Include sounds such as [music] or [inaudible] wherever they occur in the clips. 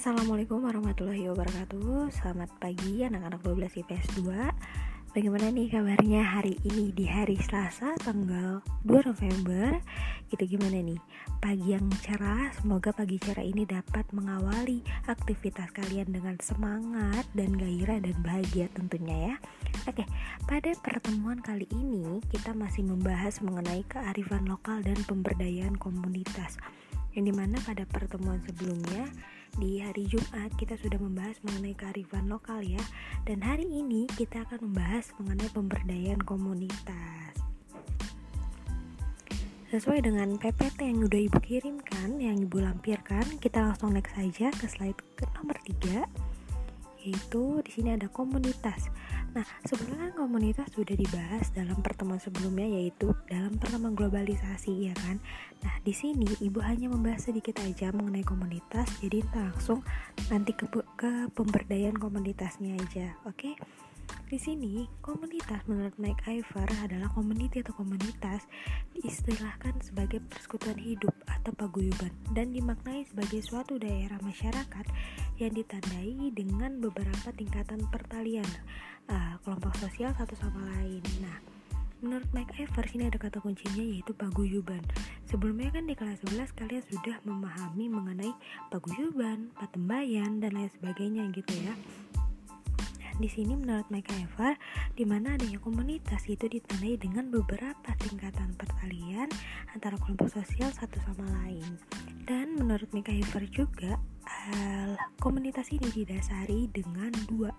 Assalamualaikum warahmatullahi wabarakatuh. Selamat pagi anak-anak 12 IPS 2 Bagaimana nih kabarnya hari ini di hari Selasa tanggal 2 November? Itu gimana nih? Pagi yang cerah Semoga pagi cerah ini dapat mengawali aktivitas kalian dengan semangat dan gairah dan bahagia tentunya ya. Oke, pada pertemuan kali ini kita masih membahas mengenai kearifan lokal dan pemberdayaan komunitas. Yang di mana pada pertemuan sebelumnya di hari Jumat kita sudah membahas mengenai kearifan lokal ya. Dan hari ini kita akan membahas mengenai pemberdayaan komunitas. Sesuai dengan PPT yang udah ibu kirimkan yang ibu lampirkan kita langsung next saja ke slide ke nomor 3 yaitu di sini ada komunitas Nah, sebenarnya komunitas sudah dibahas dalam pertemuan sebelumnya yaitu dalam pertemuan globalisasi ya kan. Nah, di sini Ibu hanya membahas sedikit aja mengenai komunitas, jadi langsung nanti ke, ke pemberdayaan komunitasnya aja, oke? Okay? Di sini, komunitas menurut Mike Iver adalah community atau komunitas diistilahkan sebagai persekutuan hidup atau paguyuban dan dimaknai sebagai suatu daerah masyarakat yang ditandai dengan beberapa tingkatan pertalian uh, kelompok sosial satu sama lain. Nah, menurut Mike Iver ini ada kata kuncinya yaitu paguyuban. Sebelumnya kan di kelas 11 kalian sudah memahami mengenai paguyuban, patembayan dan lain sebagainya gitu ya di sini menurut MacIver, di mana adanya komunitas itu ditandai dengan beberapa tingkatan pertalian antara kelompok sosial satu sama lain. Dan menurut MacIver juga, uh, komunitas ini didasari dengan dua,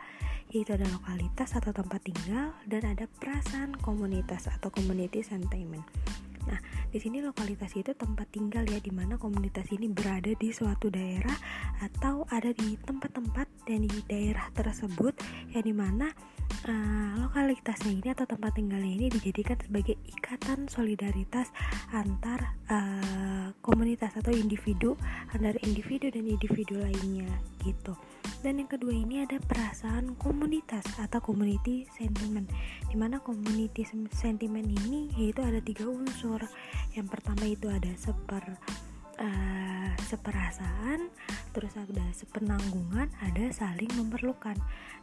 yaitu ada lokalitas atau tempat tinggal dan ada perasaan komunitas atau community sentiment. Nah, di sini lokalitas itu tempat tinggal ya, di mana komunitas ini berada di suatu daerah atau ada di tempat-tempat dan di daerah tersebut yang di mana uh, lokalitasnya ini atau tempat tinggalnya ini dijadikan sebagai ikatan solidaritas antar uh, komunitas atau individu antara individu dan individu lainnya gitu. Dan yang kedua ini ada perasaan komunitas atau community sentiment di mana community sentiment ini yaitu ada tiga unsur. Yang pertama itu ada seper uh, seperasaan terus ada sepenanggungan ada saling memerlukan.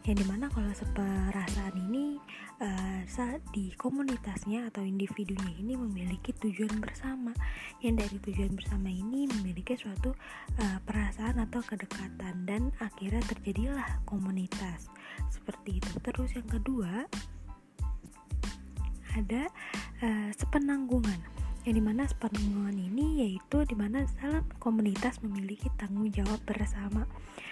Yang di mana kalau seperasaan ini uh, saat di komunitasnya atau individunya ini memiliki tujuan bersama. Yang dari tujuan bersama ini memiliki suatu uh, perasaan atau kedekatan dan akhirnya terjadilah komunitas. Seperti itu. Terus yang kedua ada uh, sepenanggungan yang di mana penanggungan ini yaitu di mana dalam komunitas memiliki tanggung jawab bersama.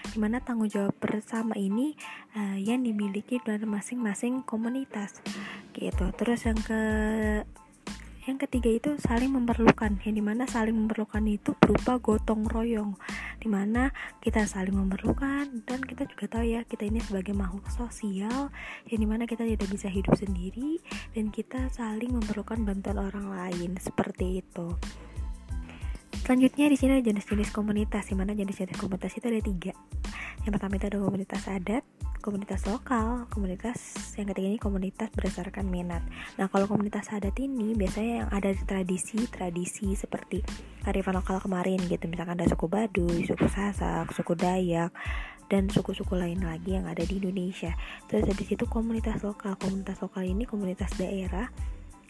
Di mana tanggung jawab bersama ini uh, yang dimiliki dari masing-masing komunitas. Gitu. Terus yang ke yang ketiga itu saling memerlukan. Yang di mana saling memerlukan itu berupa gotong royong. Di mana kita saling memerlukan dan kita juga tahu ya kita ini sebagai makhluk sosial. Yang di mana kita tidak bisa hidup sendiri dan kita saling memerlukan bantuan orang lain. Seperti itu. Selanjutnya di sini ada jenis-jenis komunitas, di mana jenis-jenis komunitas itu ada tiga. Yang pertama itu ada komunitas adat, komunitas lokal, komunitas yang ketiga ini komunitas berdasarkan minat. Nah, kalau komunitas adat ini biasanya yang ada di tradisi-tradisi seperti kearifan lokal kemarin gitu, misalkan ada suku Baduy, suku Sasak, suku Dayak, dan suku-suku lain lagi yang ada di Indonesia. Terus habis itu komunitas lokal. Komunitas lokal ini komunitas daerah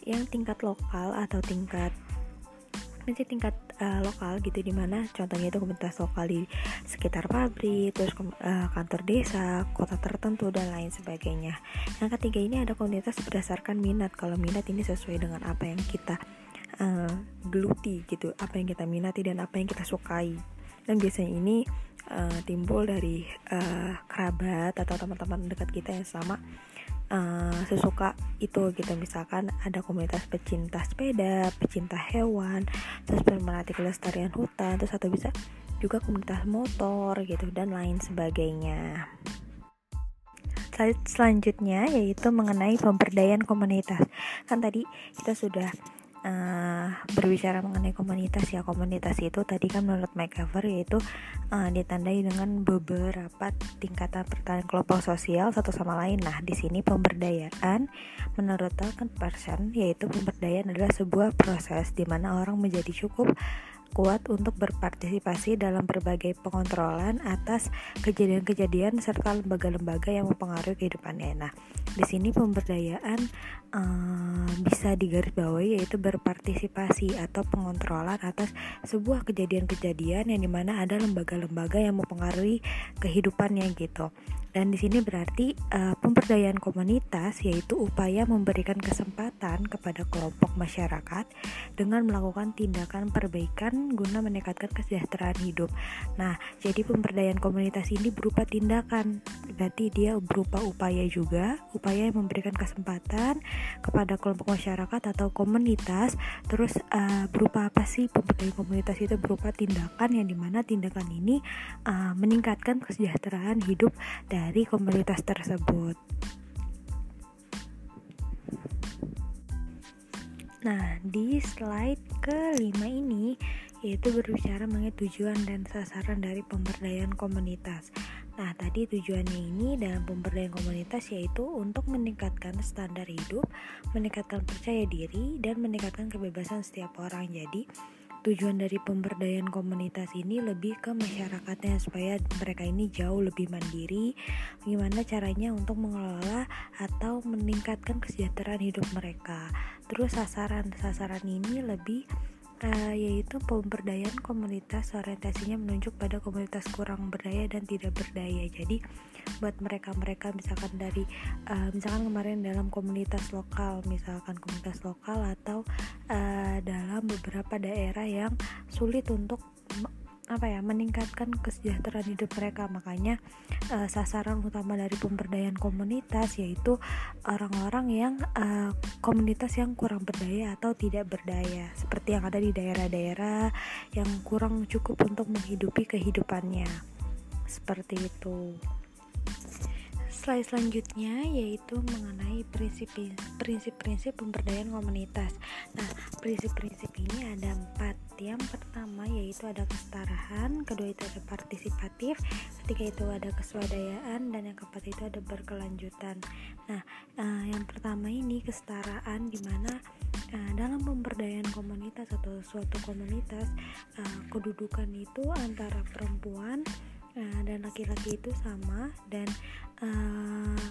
yang tingkat lokal atau tingkat masih tingkat uh, lokal gitu di mana contohnya itu komunitas lokal di sekitar pabrik terus uh, kantor desa kota tertentu dan lain sebagainya. Yang ketiga ini ada komunitas berdasarkan minat. Kalau minat ini sesuai dengan apa yang kita uh, geluti gitu apa yang kita minati dan apa yang kita sukai. Dan biasanya ini uh, timbul dari uh, kerabat atau teman-teman dekat kita yang sama uh, sesuka itu gitu misalkan ada komunitas pecinta sepeda, pecinta hewan, terus pemerhati kelestarian hutan, terus atau bisa juga komunitas motor gitu dan lain sebagainya. Selanjutnya yaitu mengenai pemberdayaan komunitas. Kan tadi kita sudah uh, berbicara mengenai komunitas ya komunitas itu tadi kan menurut McEver yaitu uh, ditandai dengan beberapa tingkatan pertahanan kelompok sosial satu sama lain nah di sini pemberdayaan menurut Talcott Person yaitu pemberdayaan adalah sebuah proses di mana orang menjadi cukup kuat untuk berpartisipasi dalam berbagai pengontrolan atas kejadian-kejadian serta lembaga-lembaga yang mempengaruhi kehidupannya. Nah, di sini pemberdayaan um, bisa digarisbawahi yaitu berpartisipasi atau pengontrolan atas sebuah kejadian-kejadian yang di mana ada lembaga-lembaga yang mempengaruhi kehidupannya gitu. Dan di sini berarti uh, pemberdayaan komunitas yaitu upaya memberikan kesempatan kepada kelompok masyarakat dengan melakukan tindakan perbaikan guna meningkatkan kesejahteraan hidup. Nah, jadi pemberdayaan komunitas ini berupa tindakan. Berarti dia berupa upaya juga, upaya yang memberikan kesempatan kepada kelompok masyarakat atau komunitas. Terus uh, berupa apa sih pemberdayaan komunitas itu berupa tindakan yang di mana tindakan ini uh, meningkatkan kesejahteraan hidup dari komunitas tersebut. Nah, di slide kelima ini yaitu berbicara mengenai tujuan dan sasaran dari pemberdayaan komunitas. Nah, tadi tujuannya ini dalam pemberdayaan komunitas yaitu untuk meningkatkan standar hidup, meningkatkan percaya diri, dan meningkatkan kebebasan setiap orang. Jadi, tujuan dari pemberdayaan komunitas ini lebih ke masyarakatnya supaya mereka ini jauh lebih mandiri gimana caranya untuk mengelola atau meningkatkan kesejahteraan hidup mereka terus sasaran sasaran ini lebih uh, yaitu pemberdayaan komunitas. Orientasinya menunjuk pada komunitas kurang berdaya dan tidak berdaya. Jadi buat mereka-mereka misalkan dari uh, misalkan kemarin dalam komunitas lokal misalkan komunitas lokal atau uh, dalam beberapa daerah yang sulit untuk apa ya meningkatkan kesejahteraan hidup mereka. Makanya uh, sasaran utama dari pemberdayaan komunitas yaitu orang-orang yang uh, komunitas yang kurang berdaya atau tidak berdaya. Seperti yang ada di daerah-daerah yang kurang cukup untuk menghidupi kehidupannya. Seperti itu slide selanjutnya yaitu mengenai prinsip-prinsip pemberdayaan komunitas. Nah, prinsip-prinsip ini ada empat. Yang pertama yaitu ada kesetaraan, kedua itu ada partisipatif, ketiga itu ada keswadayaan, dan yang keempat itu ada berkelanjutan. Nah, uh, yang pertama ini kesetaraan di mana eh, dalam pemberdayaan komunitas atau suatu komunitas uh, kedudukan itu antara perempuan uh, dan laki-laki itu sama dan uh,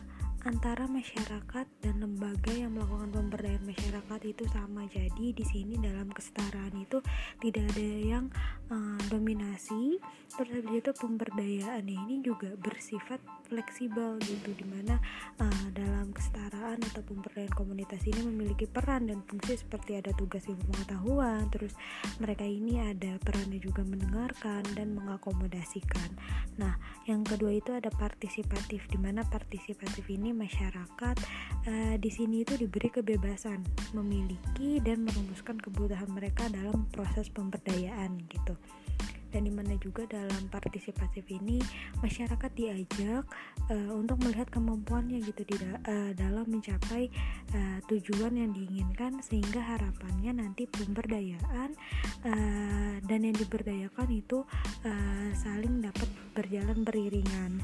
antara masyarakat dan lembaga yang melakukan pemberdayaan masyarakat itu sama. Jadi di sini dalam kesetaraan itu tidak ada yang uh, dominasi. Terus habis itu pemberdayaan ini juga bersifat fleksibel gitu di mana uh, dalam kesetaraan atau pemberdayaan komunitas ini memiliki peran dan fungsi seperti ada tugas ilmu pengetahuan. Terus mereka ini ada perannya juga mendengarkan dan mengakomodasikan. Nah, yang kedua itu ada partisipatif di mana partisipatif ini masyarakat uh, di sini itu diberi kebebasan memiliki dan merumuskan kebutuhan mereka dalam proses pemberdayaan gitu dan di mana juga dalam partisipatif ini masyarakat diajak uh, untuk melihat kemampuannya gitu di uh, dalam mencapai uh, tujuan yang diinginkan sehingga harapannya nanti pemberdayaan uh, dan yang diberdayakan itu uh, saling dapat berjalan beriringan.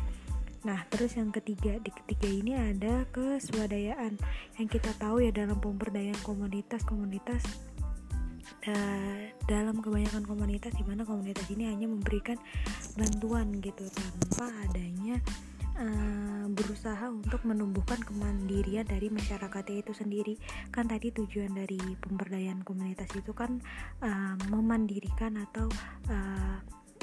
Nah, terus yang ketiga, di ketiga ini ada keswadayaan. Yang kita tahu ya dalam pemberdayaan komunitas-komunitas uh, dalam kebanyakan komunitas di mana komunitas ini hanya memberikan bantuan gitu tanpa adanya uh, berusaha untuk menumbuhkan kemandirian dari masyarakatnya itu sendiri. Kan tadi tujuan dari pemberdayaan komunitas itu kan uh, memandirikan atau uh,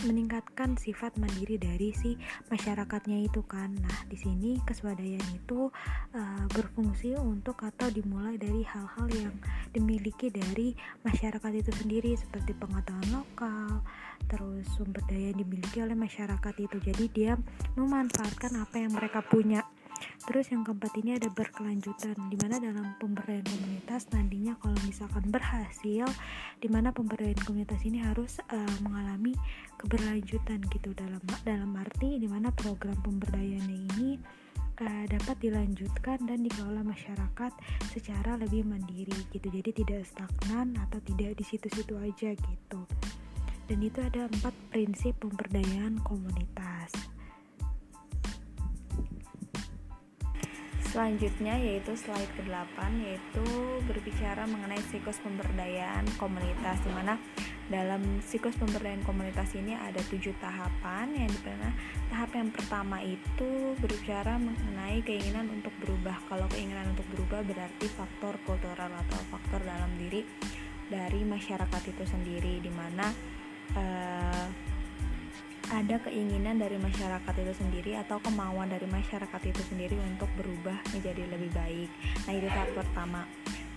meningkatkan sifat mandiri dari si masyarakatnya itu kan. Nah, di sini keswadayaan itu uh, berfungsi untuk atau dimulai dari hal-hal yang dimiliki dari masyarakat itu sendiri seperti pengetahuan lokal, terus sumber daya yang dimiliki oleh masyarakat itu. Jadi dia memanfaatkan apa yang mereka punya Terus yang keempat ini ada berkelanjutan di mana dalam pemberdayaan komunitas nantinya kalau misalkan berhasil di mana pemberdayaan komunitas ini harus uh, mengalami keberlanjutan gitu. Dalam dalam arti di mana program pemberdayaan ini uh, dapat dilanjutkan dan dikelola masyarakat secara lebih mandiri gitu. Jadi tidak stagnan atau tidak di situ-situ aja gitu. Dan itu ada empat prinsip pemberdayaan komunitas selanjutnya yaitu slide ke-8 yaitu berbicara mengenai siklus pemberdayaan komunitas di mana dalam siklus pemberdayaan komunitas ini ada tujuh tahapan yang di mana tahap yang pertama itu berbicara mengenai keinginan untuk berubah. Kalau keinginan untuk berubah berarti faktor kultural atau faktor dalam diri dari masyarakat itu sendiri di mana uh, ada keinginan dari masyarakat itu sendiri atau kemauan dari masyarakat itu sendiri untuk berubah menjadi lebih baik. Nah, itu tahap pertama.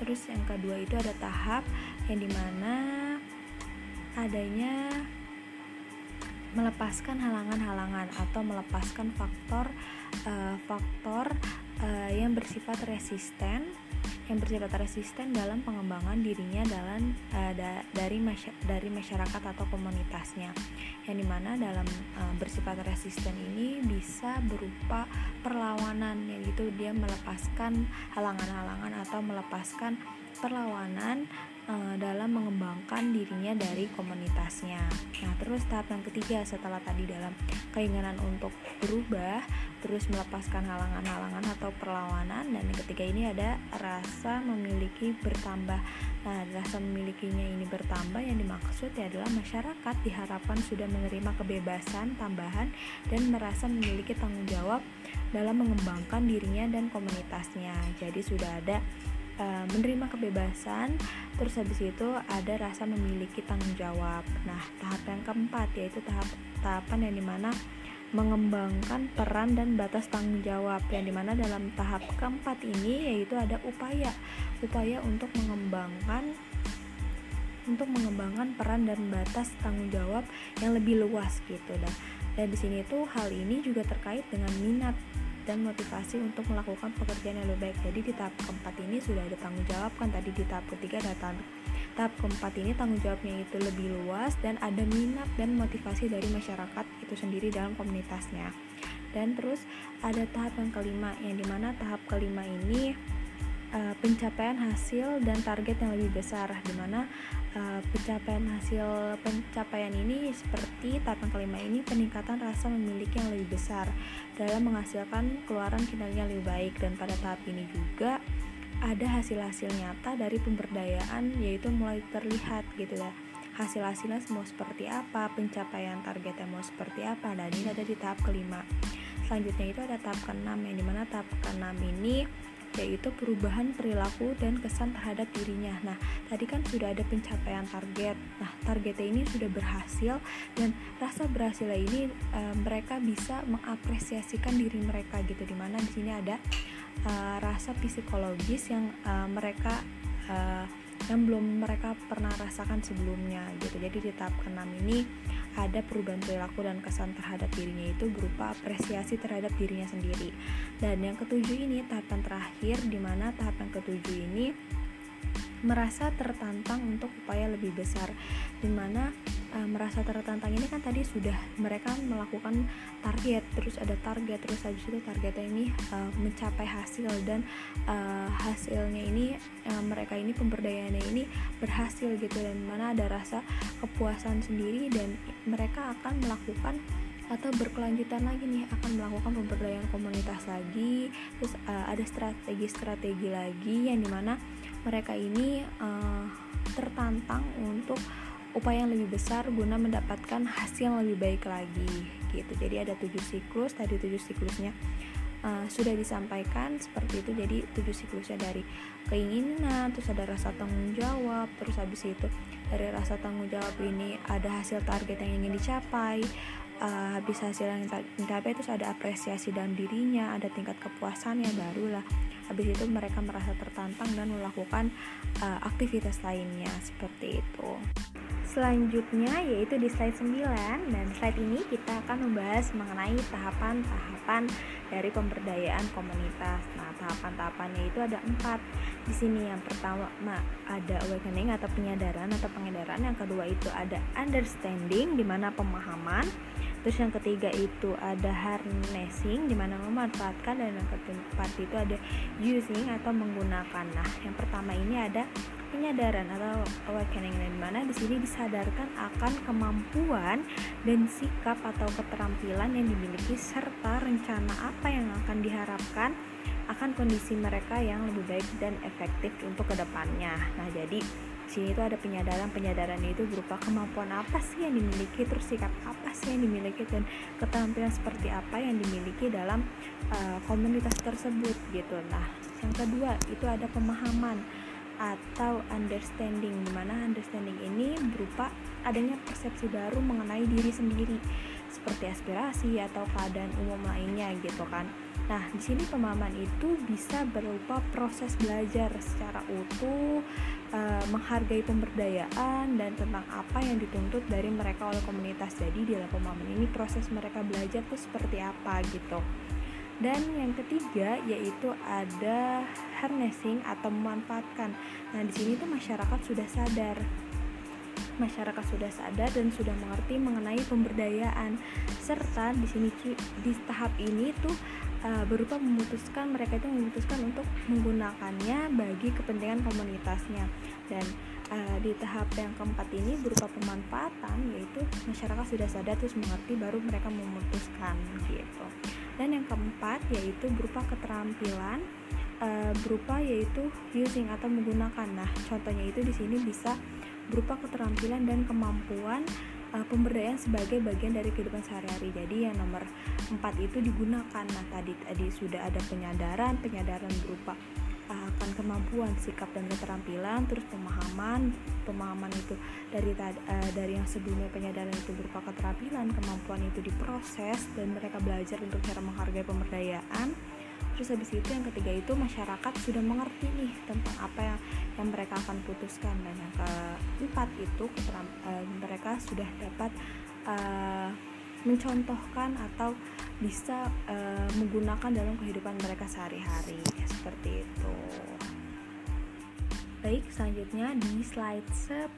Terus yang kedua itu ada tahap yang di mana adanya melepaskan halangan-halangan atau melepaskan faktor uh, faktor uh, yang bersifat resisten yang bersifat resisten dalam pengembangan dirinya dalam uh, da dari masy dari masyarakat atau komunitasnya. Yang di mana dalam uh, bersifat resisten ini bisa berupa perlawanan yang itu dia melepaskan halangan-halangan atau melepaskan perlawanan uh, dalam mengembangkan dirinya dari komunitasnya. Nah, terus tahap yang ketiga setelah tadi dalam keinginan untuk berubah, terus melepaskan halangan-halangan atau perlawanan dan yang ketiga ini ada rasa memiliki bertambah. Nah, rasa memilikinya ini bertambah yang dimaksud ya adalah masyarakat diharapkan sudah menerima kebebasan tambahan dan merasa memiliki tanggung jawab dalam mengembangkan dirinya dan komunitasnya. Jadi sudah ada uh, menerima kebebasan terus habis itu ada rasa memiliki tanggung jawab. Nah tahap yang keempat yaitu tahap tahapan yang di mana mengembangkan peran dan batas tanggung jawab. Yang di mana dalam tahap keempat ini yaitu ada upaya. Upaya untuk mengembangkan untuk mengembangkan peran dan batas tanggung jawab yang lebih luas gitu. Dah dan di sini tuh hal ini juga terkait dengan minat dan motivasi untuk melakukan pekerjaan yang lebih baik. Jadi di tahap keempat ini sudah ada tanggung jawab kan tadi di tahap ketiga ada tahap, tahap keempat ini tanggung jawabnya itu lebih luas dan ada minat dan motivasi dari masyarakat itu sendiri dalam komunitasnya. Dan terus ada tahap yang kelima yang di mana tahap kelima ini uh, pencapaian hasil dan target yang lebih besar di mana uh, pencapaian hasil pencapaian ini seperti tahap yang kelima ini peningkatan rasa memiliki yang lebih besar dalam menghasilkan keluaran kinerja lebih baik. Dan pada tahap ini juga ada hasil-hasil nyata dari pemberdayaan yaitu mulai terlihat gitu ya hasil-hasilnya mau seperti apa pencapaian targetnya mau seperti apa dan ini ada di tahap kelima. Selanjutnya itu ada tahap keenam yang di mana tahap keenam ini yaitu perubahan perilaku dan kesan terhadap dirinya. Nah, tadi kan sudah ada pencapaian target. Nah, targetnya ini sudah berhasil dan rasa berhasilnya ini e, mereka bisa mengapresiasikan diri mereka gitu. Di mana di sini ada e, rasa psikologis yang e, mereka e, yang belum mereka pernah rasakan sebelumnya gitu. Jadi di tahap keenam ini ada perubahan perilaku dan kesan terhadap dirinya itu berupa apresiasi terhadap dirinya sendiri. Dan yang ketujuh ini tahapan terakhir di mana tahapan ketujuh ini merasa tertantang untuk upaya lebih besar. Di mana uh, merasa tertantang ini kan tadi sudah mereka melakukan target terus ada target terus habis itu targetnya ini uh, mencapai hasil dan uh, hasilnya ini uh, mereka ini pemberdayaannya ini berhasil gitu. Dan mana ada rasa kepuasan sendiri dan mereka akan melakukan atau berkelanjutan lagi nih akan melakukan pemberdayaan komunitas lagi. Terus uh, ada strategi-strategi lagi yang di mana mereka ini uh, tertantang untuk upaya yang lebih besar guna mendapatkan hasil yang lebih baik lagi gitu. Jadi ada tujuh siklus tadi tujuh siklusnya uh, sudah disampaikan seperti itu. Jadi tujuh siklusnya dari keinginan terus ada rasa tanggung jawab terus habis itu dari rasa tanggung jawab ini ada hasil target yang ingin dicapai uh, habis hasil yang dicapai terus ada apresiasi dalam dirinya ada tingkat kepuasan yang baru lah habis itu mereka merasa tertantang dan melakukan uh, aktivitas lainnya seperti itu selanjutnya yaitu di slide 9 dan slide ini kita akan membahas mengenai tahapan-tahapan dari pemberdayaan komunitas. Nah, tahapan-tahapannya itu ada empat. Di sini yang pertama ada awakening atau penyadaran atau pengedaran, yang kedua itu ada understanding di mana pemahaman, terus yang ketiga itu ada harnessing di mana memanfaatkan dan yang keempat itu ada using atau menggunakan. Nah, yang pertama ini ada penyadaran atau awakening di mana di sini disadarkan akan kemampuan dan sikap atau keterampilan yang dimiliki serta rencana apa yang akan diharapkan akan kondisi mereka yang lebih baik dan efektif untuk ke depannya. Nah, jadi sini itu ada penyadaran penyadaran itu berupa kemampuan apa sih yang dimiliki terus sikap apa sih yang dimiliki dan keterampilan seperti apa yang dimiliki dalam uh, komunitas tersebut gitu. Nah yang kedua itu ada pemahaman atau understanding di mana understanding ini berupa adanya persepsi baru mengenai diri sendiri seperti aspirasi atau keadaan umum lainnya gitu kan Nah, di sini pemahaman itu bisa berupa proses belajar secara utuh, e, menghargai pemberdayaan dan tentang apa yang dituntut dari mereka oleh komunitas. Jadi di dalam pemahaman ini proses mereka belajar tuh seperti apa gitu. Dan yang ketiga yaitu ada harnessing atau memanfaatkan. Nah, di sini tuh masyarakat sudah sadar masyarakat sudah sadar dan sudah mengerti mengenai pemberdayaan serta di sini di tahap ini tuh uh, berupa memutuskan mereka itu memutuskan untuk menggunakannya bagi kepentingan komunitasnya. Dan uh, di tahap yang keempat ini berupa pemanfaatan yaitu masyarakat sudah sadar terus mengerti baru mereka memutuskan gitu. Dan yang keempat yaitu berupa keterampilan uh, berupa yaitu using atau menggunakan. Nah contohnya itu di sini bisa berupa keterampilan dan kemampuan uh, pemberdayaan sebagai bagian dari kehidupan sehari-hari. Jadi yang nomor 4 itu digunakan. Nah, tadi tadi sudah ada penyadaran, penyadaran berupa uh, akan kemampuan, sikap dan keterampilan, terus pemahaman. Pemahaman itu dari uh, dari yang sebelumnya penyadaran itu berupa keterampilan, kemampuan itu diproses dan mereka belajar untuk cara menghargai pemberdayaan terus habis itu yang ketiga itu masyarakat sudah mengerti nih tentang apa yang yang mereka akan putuskan dan yang keempat itu uh, mereka sudah dapat uh, mencontohkan atau bisa uh, menggunakan dalam kehidupan mereka sehari-hari seperti itu. Baik, selanjutnya di slide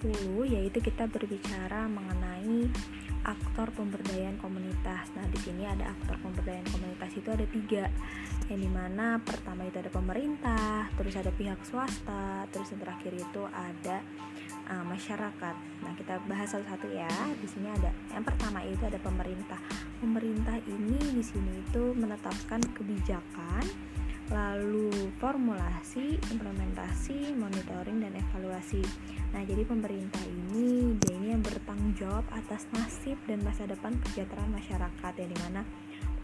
10 yaitu kita berbicara mengenai aktor pemberdayaan komunitas. Nah, di sini ada aktor pemberdayaan komunitas itu ada tiga, yang di mana pertama itu ada pemerintah, terus ada pihak swasta, terus yang terakhir itu ada uh, masyarakat. Nah, kita bahas satu-satu ya. Di sini ada yang pertama itu ada pemerintah. Pemerintah ini di sini itu menetapkan kebijakan lalu formulasi, implementasi, monitoring dan evaluasi. Nah, jadi pemerintah ini dia ini yang bertanggung jawab atas nasib dan masa depan kesejahteraan masyarakat ya di mana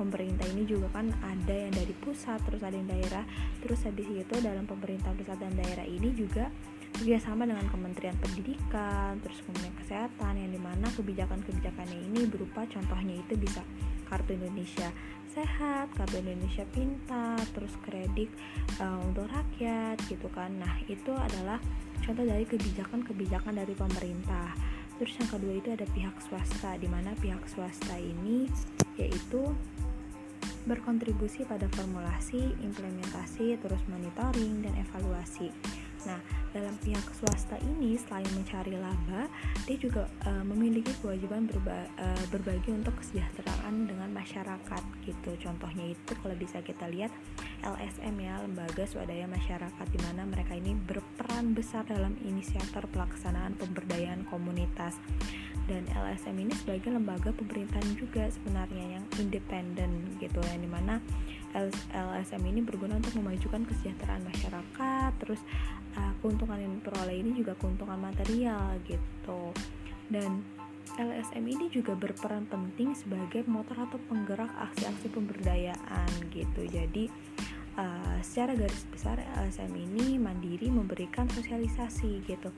pemerintah ini juga kan ada yang dari pusat terus ada yang daerah terus habis itu dalam pemerintah pusat dan daerah ini juga kerjasama dengan Kementerian Pendidikan terus Kementerian Kesehatan yang di mana kebijakan-kebijakannya ini berupa contohnya itu bisa Kartu Indonesia sehat, kartu Indonesia pintar, terus kredit uh, untuk rakyat gitu kan. Nah, itu adalah contoh dari kebijakan-kebijakan dari pemerintah. Terus yang kedua itu ada pihak swasta, di mana pihak swasta ini yaitu berkontribusi pada formulasi, implementasi, terus monitoring dan evaluasi. Nah, dalam pihak swasta ini selain mencari laba, dia juga uh, memiliki kewajiban berba uh, berbagi untuk kesejahteraan dengan masyarakat gitu. Contohnya itu kalau bisa kita lihat LSM ya, lembaga swadaya masyarakat di mana mereka ini berperan besar dalam inisiator pelaksanaan pemberdayaan komunitas dan LSM ini sebagai lembaga pemerintahan juga sebenarnya yang independen gitu yang di mana LSM ini berguna untuk memajukan kesejahteraan masyarakat terus uh, keuntungan yang diperoleh ini juga keuntungan material gitu. Dan LSM ini juga berperan penting sebagai motor atau penggerak aksi-aksi pemberdayaan gitu. Jadi uh, secara garis besar LSM ini mandiri memberikan sosialisasi gitu.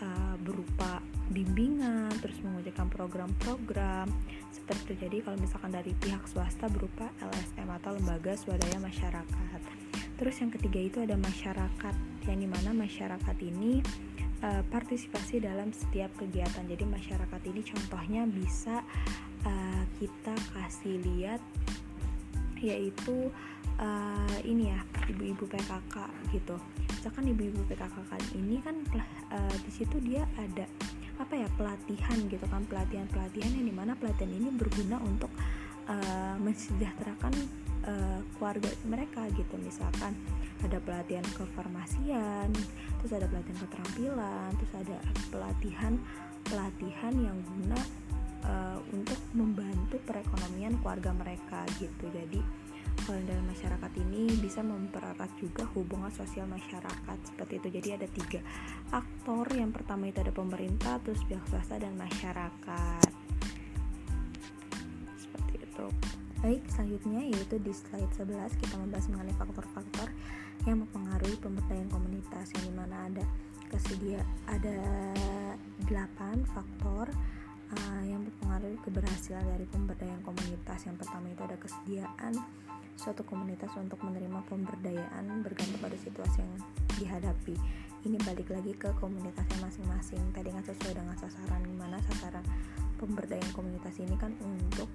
Uh, berupa bimbingan, terus mengujakan program-program seperti itu. Jadi kalau misalkan dari pihak swasta berupa LSM atau lembaga swadaya masyarakat. Terus yang ketiga itu ada masyarakat, yang di mana masyarakat ini uh, partisipasi dalam setiap kegiatan. Jadi masyarakat ini contohnya bisa uh, kita kasih lihat yaitu uh, ini ya ibu-ibu PKK gitu misalkan ibu-ibu PKK kali ini kan uh, di situ dia ada apa ya pelatihan gitu kan pelatihan pelatihan yang di mana pelatihan ini berguna untuk uh, mensejahterakan uh, keluarga mereka gitu. Misalkan ada pelatihan kefarmasian terus ada pelatihan keterampilan terus ada pelatihan pelatihan yang guna uh, untuk membantu perekonomian keluarga mereka gitu. Jadi kalau dalam masyarakat ini bisa mempererat juga hubungan sosial masyarakat seperti itu. Jadi ada tiga aktor. Yang pertama itu ada pemerintah terus pihak swasta dan masyarakat. Seperti itu. Baik selanjutnya yaitu di slide 11 kita membahas mengenai faktor-faktor yang mempengaruhi pemberdayaan komunitas yang di mana ada kesedia ada 8 faktor uh, yang mempengaruhi keberhasilan dari pemberdayaan komunitas. Yang pertama itu ada kesediaan suatu komunitas untuk menerima pemberdayaan bergantung pada situasi yang dihadapi. Ini balik lagi ke komunitasnya masing-masing. Tadi kan sesuai dengan sasaran gimana sasaran pemberdayaan komunitas ini kan untuk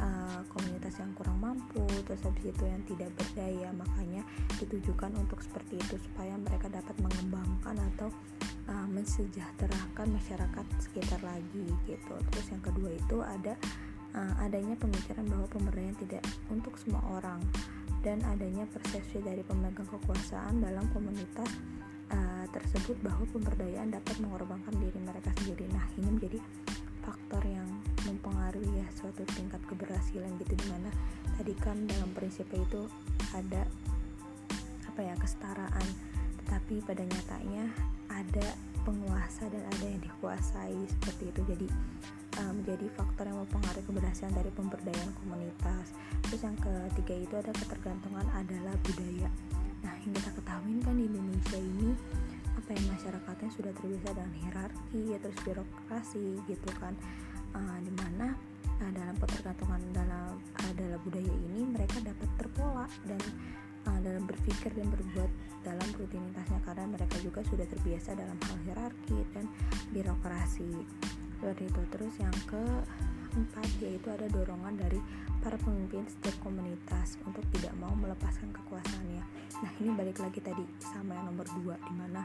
uh, komunitas yang kurang mampu terus habis itu yang tidak berdaya. Makanya ditujukan untuk seperti itu supaya mereka dapat mengembangkan atau uh, mensejahterakan masyarakat sekitar lagi gitu. Terus yang kedua itu ada uh, adanya pemikiran bahwa pemberdayaan tidak untuk semua orang dan adanya persepsi dari pemegang kekuasaan dalam komunitas uh, tersebut bahwa pemberdayaan dapat mengorbankan diri mereka sendiri. Nah ini menjadi faktor yang mempengaruhi ya suatu tingkat keberhasilan gitu di mana tadi kan dalam prinsipnya itu ada apa ya kesetaraan. Tetapi pada nyatanya ada penguasa dan ada yang dikuasai seperti itu. Jadi menjadi faktor yang mempengaruhi keberhasilan dari pemberdayaan komunitas. Terus yang ketiga itu ada ketergantungan adalah budaya. Nah yang kita ketahui kan di Indonesia ini apa yang masyarakatnya sudah terbiasa dengan hierarki ya terus birokrasi gitu kan. Uh, di mana uh, dalam ketergantungan dalam dalam budaya ini mereka dapat terpola dan uh, dalam berpikir dan berbuat dalam rutinitasnya karena mereka juga sudah terbiasa dalam hal hierarki dan birokrasi. Seperti itu. Terus yang keempat yaitu ada dorongan dari para pemimpin setiap komunitas untuk tidak mau melepaskan kekuasaannya. Nah ini balik lagi tadi sama yang nomor dua di mana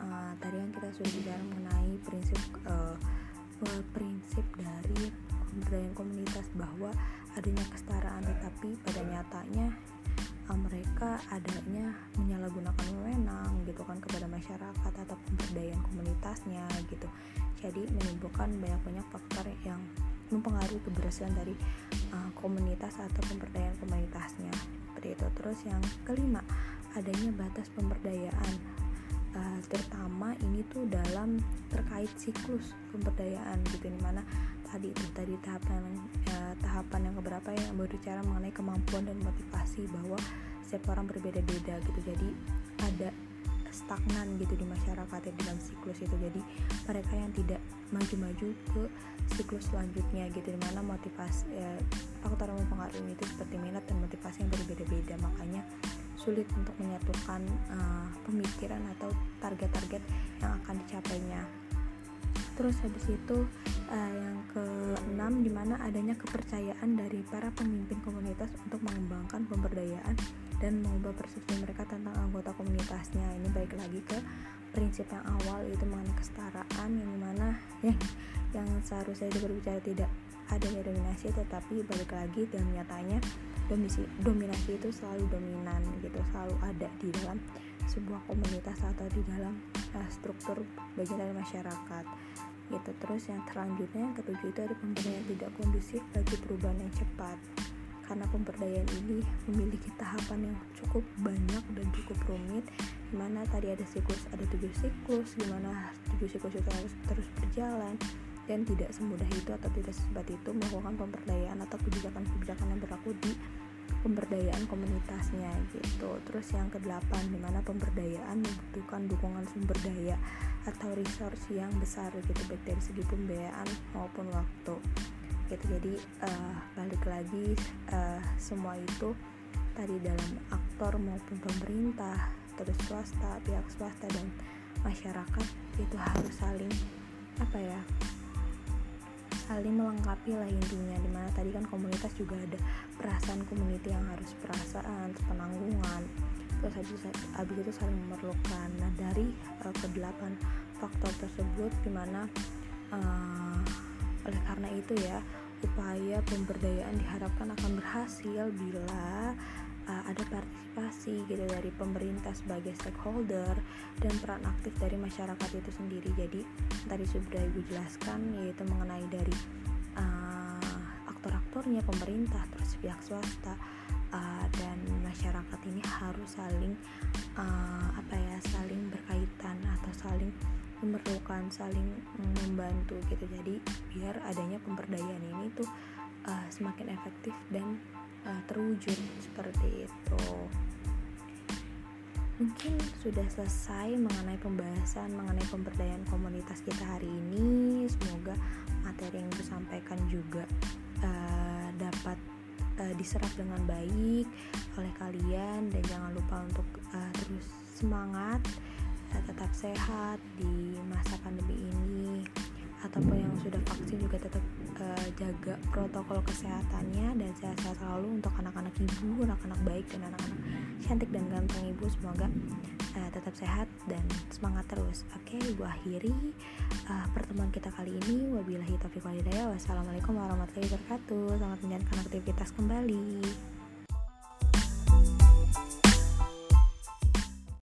uh, tadi yang kita sudah bicara mengenai prinsip uh, prinsip dari pemberdayaan komunitas bahwa adanya kesetaraan tetapi pada nyatanya mereka adanya menyalahgunakan wewenang gitu kan kepada masyarakat atau pemberdayaan komunitasnya gitu. Jadi menimbulkan banyak-banyak faktor yang mempengaruhi keberhasilan dari uh, komunitas atau pemberdayaan komunitasnya. Seperti itu. Terus yang kelima adanya batas pemberdayaan. Uh, terutama ini tuh dalam terkait siklus pemberdayaan gitu mana tadi itu tadi tahapan uh, tahapan yang keberapa yang berbicara mengenai kemampuan dan motivasi bahwa setiap orang berbeda-beda gitu. Jadi ada stagnan gitu di masyarakat ya dalam siklus itu. Jadi mereka yang tidak maju-maju ke siklus selanjutnya gitu di mana motivasi ya, faktor yang mempengaruhi itu seperti minat dan motivasi yang berbeda-beda. Makanya sulit untuk menyatukan uh, pemikiran atau target-target yang akan dicapainya terus habis itu uh, yang keenam di mana adanya kepercayaan dari para pemimpin komunitas untuk mengembangkan pemberdayaan dan mengubah persepsi mereka tentang anggota komunitasnya. Ini baik lagi ke prinsip yang awal itu mengenai kesetaraan yang di mana yang [laughs] yang seharusnya itu berbicara tidak adanya dominasi tetapi balik lagi dan nyatanya domisi, dominasi itu selalu dominan gitu selalu ada di dalam sebuah komunitas atau di dalam uh, struktur bagian dari masyarakat. Gitu. Terus yang selanjutnya yang ketujuh itu ada pemberdayaan tidak kondusif bagi perubahan yang cepat. Karena pemberdayaan ini memiliki tahapan yang cukup banyak dan cukup rumit di mana tadi ada siklus ada tujuh siklus di mana tujuh siklus itu harus terus berjalan dan tidak semudah itu atau tidak secepat itu melakukan pemberdayaan atau kebijakan-kebijakan yang berlaku di pemberdayaan komunitasnya gitu. Terus yang kedelapan di mana pemberdayaan membutuhkan dukungan sumber daya atau resource yang besar gitu baik dari segi pembiayaan maupun waktu. Gitu jadi uh, balik lagi uh, semua itu tadi dalam aktor maupun pemerintah terus swasta pihak swasta dan masyarakat itu harus saling apa ya saling melengkapi lah intinya. Di mana tadi kan komunitas juga ada perasaan community yang harus perasaan penanggungan terus habis, habis itu saling memerlukan. Nah dari uh, kedelapan faktor tersebut di mana uh, oleh karena itu ya, upaya pemberdayaan diharapkan akan berhasil bila uh, ada partisipasi gitu dari pemerintah sebagai stakeholder dan peran aktif dari masyarakat itu sendiri. Jadi tadi sudah ibu jelaskan yaitu mengenai dari uh, aktor-aktornya pemerintah terus pihak swasta uh, dan masyarakat ini harus saling uh, apa ya saling berkaitan atau saling memerlukan saling membantu gitu jadi biar adanya pemberdayaan ini tuh uh, semakin efektif dan uh, terwujud seperti itu. Mungkin sudah selesai mengenai pembahasan mengenai pemberdayaan komunitas kita hari ini. Semoga materi yang disampaikan juga uh, dapat uh, diserap dengan baik oleh kalian. Dan jangan lupa untuk uh, terus semangat uh, tetap sehat di masa pandemi ini ataupun yang sudah vaksin juga tetap uh, jaga protokol kesehatannya dan sehat-sehat selalu untuk anak-anak ibu, anak-anak baik dan anak-anak cantik dan ganteng ibu semoga uh, tetap sehat dan semangat terus. Oke, ibu akhiri uh, pertemuan kita kali ini. Wabillahi taufiq walhidayah. Wassalamualaikum warahmatullahi wabarakatuh. Selamat menjalankan aktivitas kembali.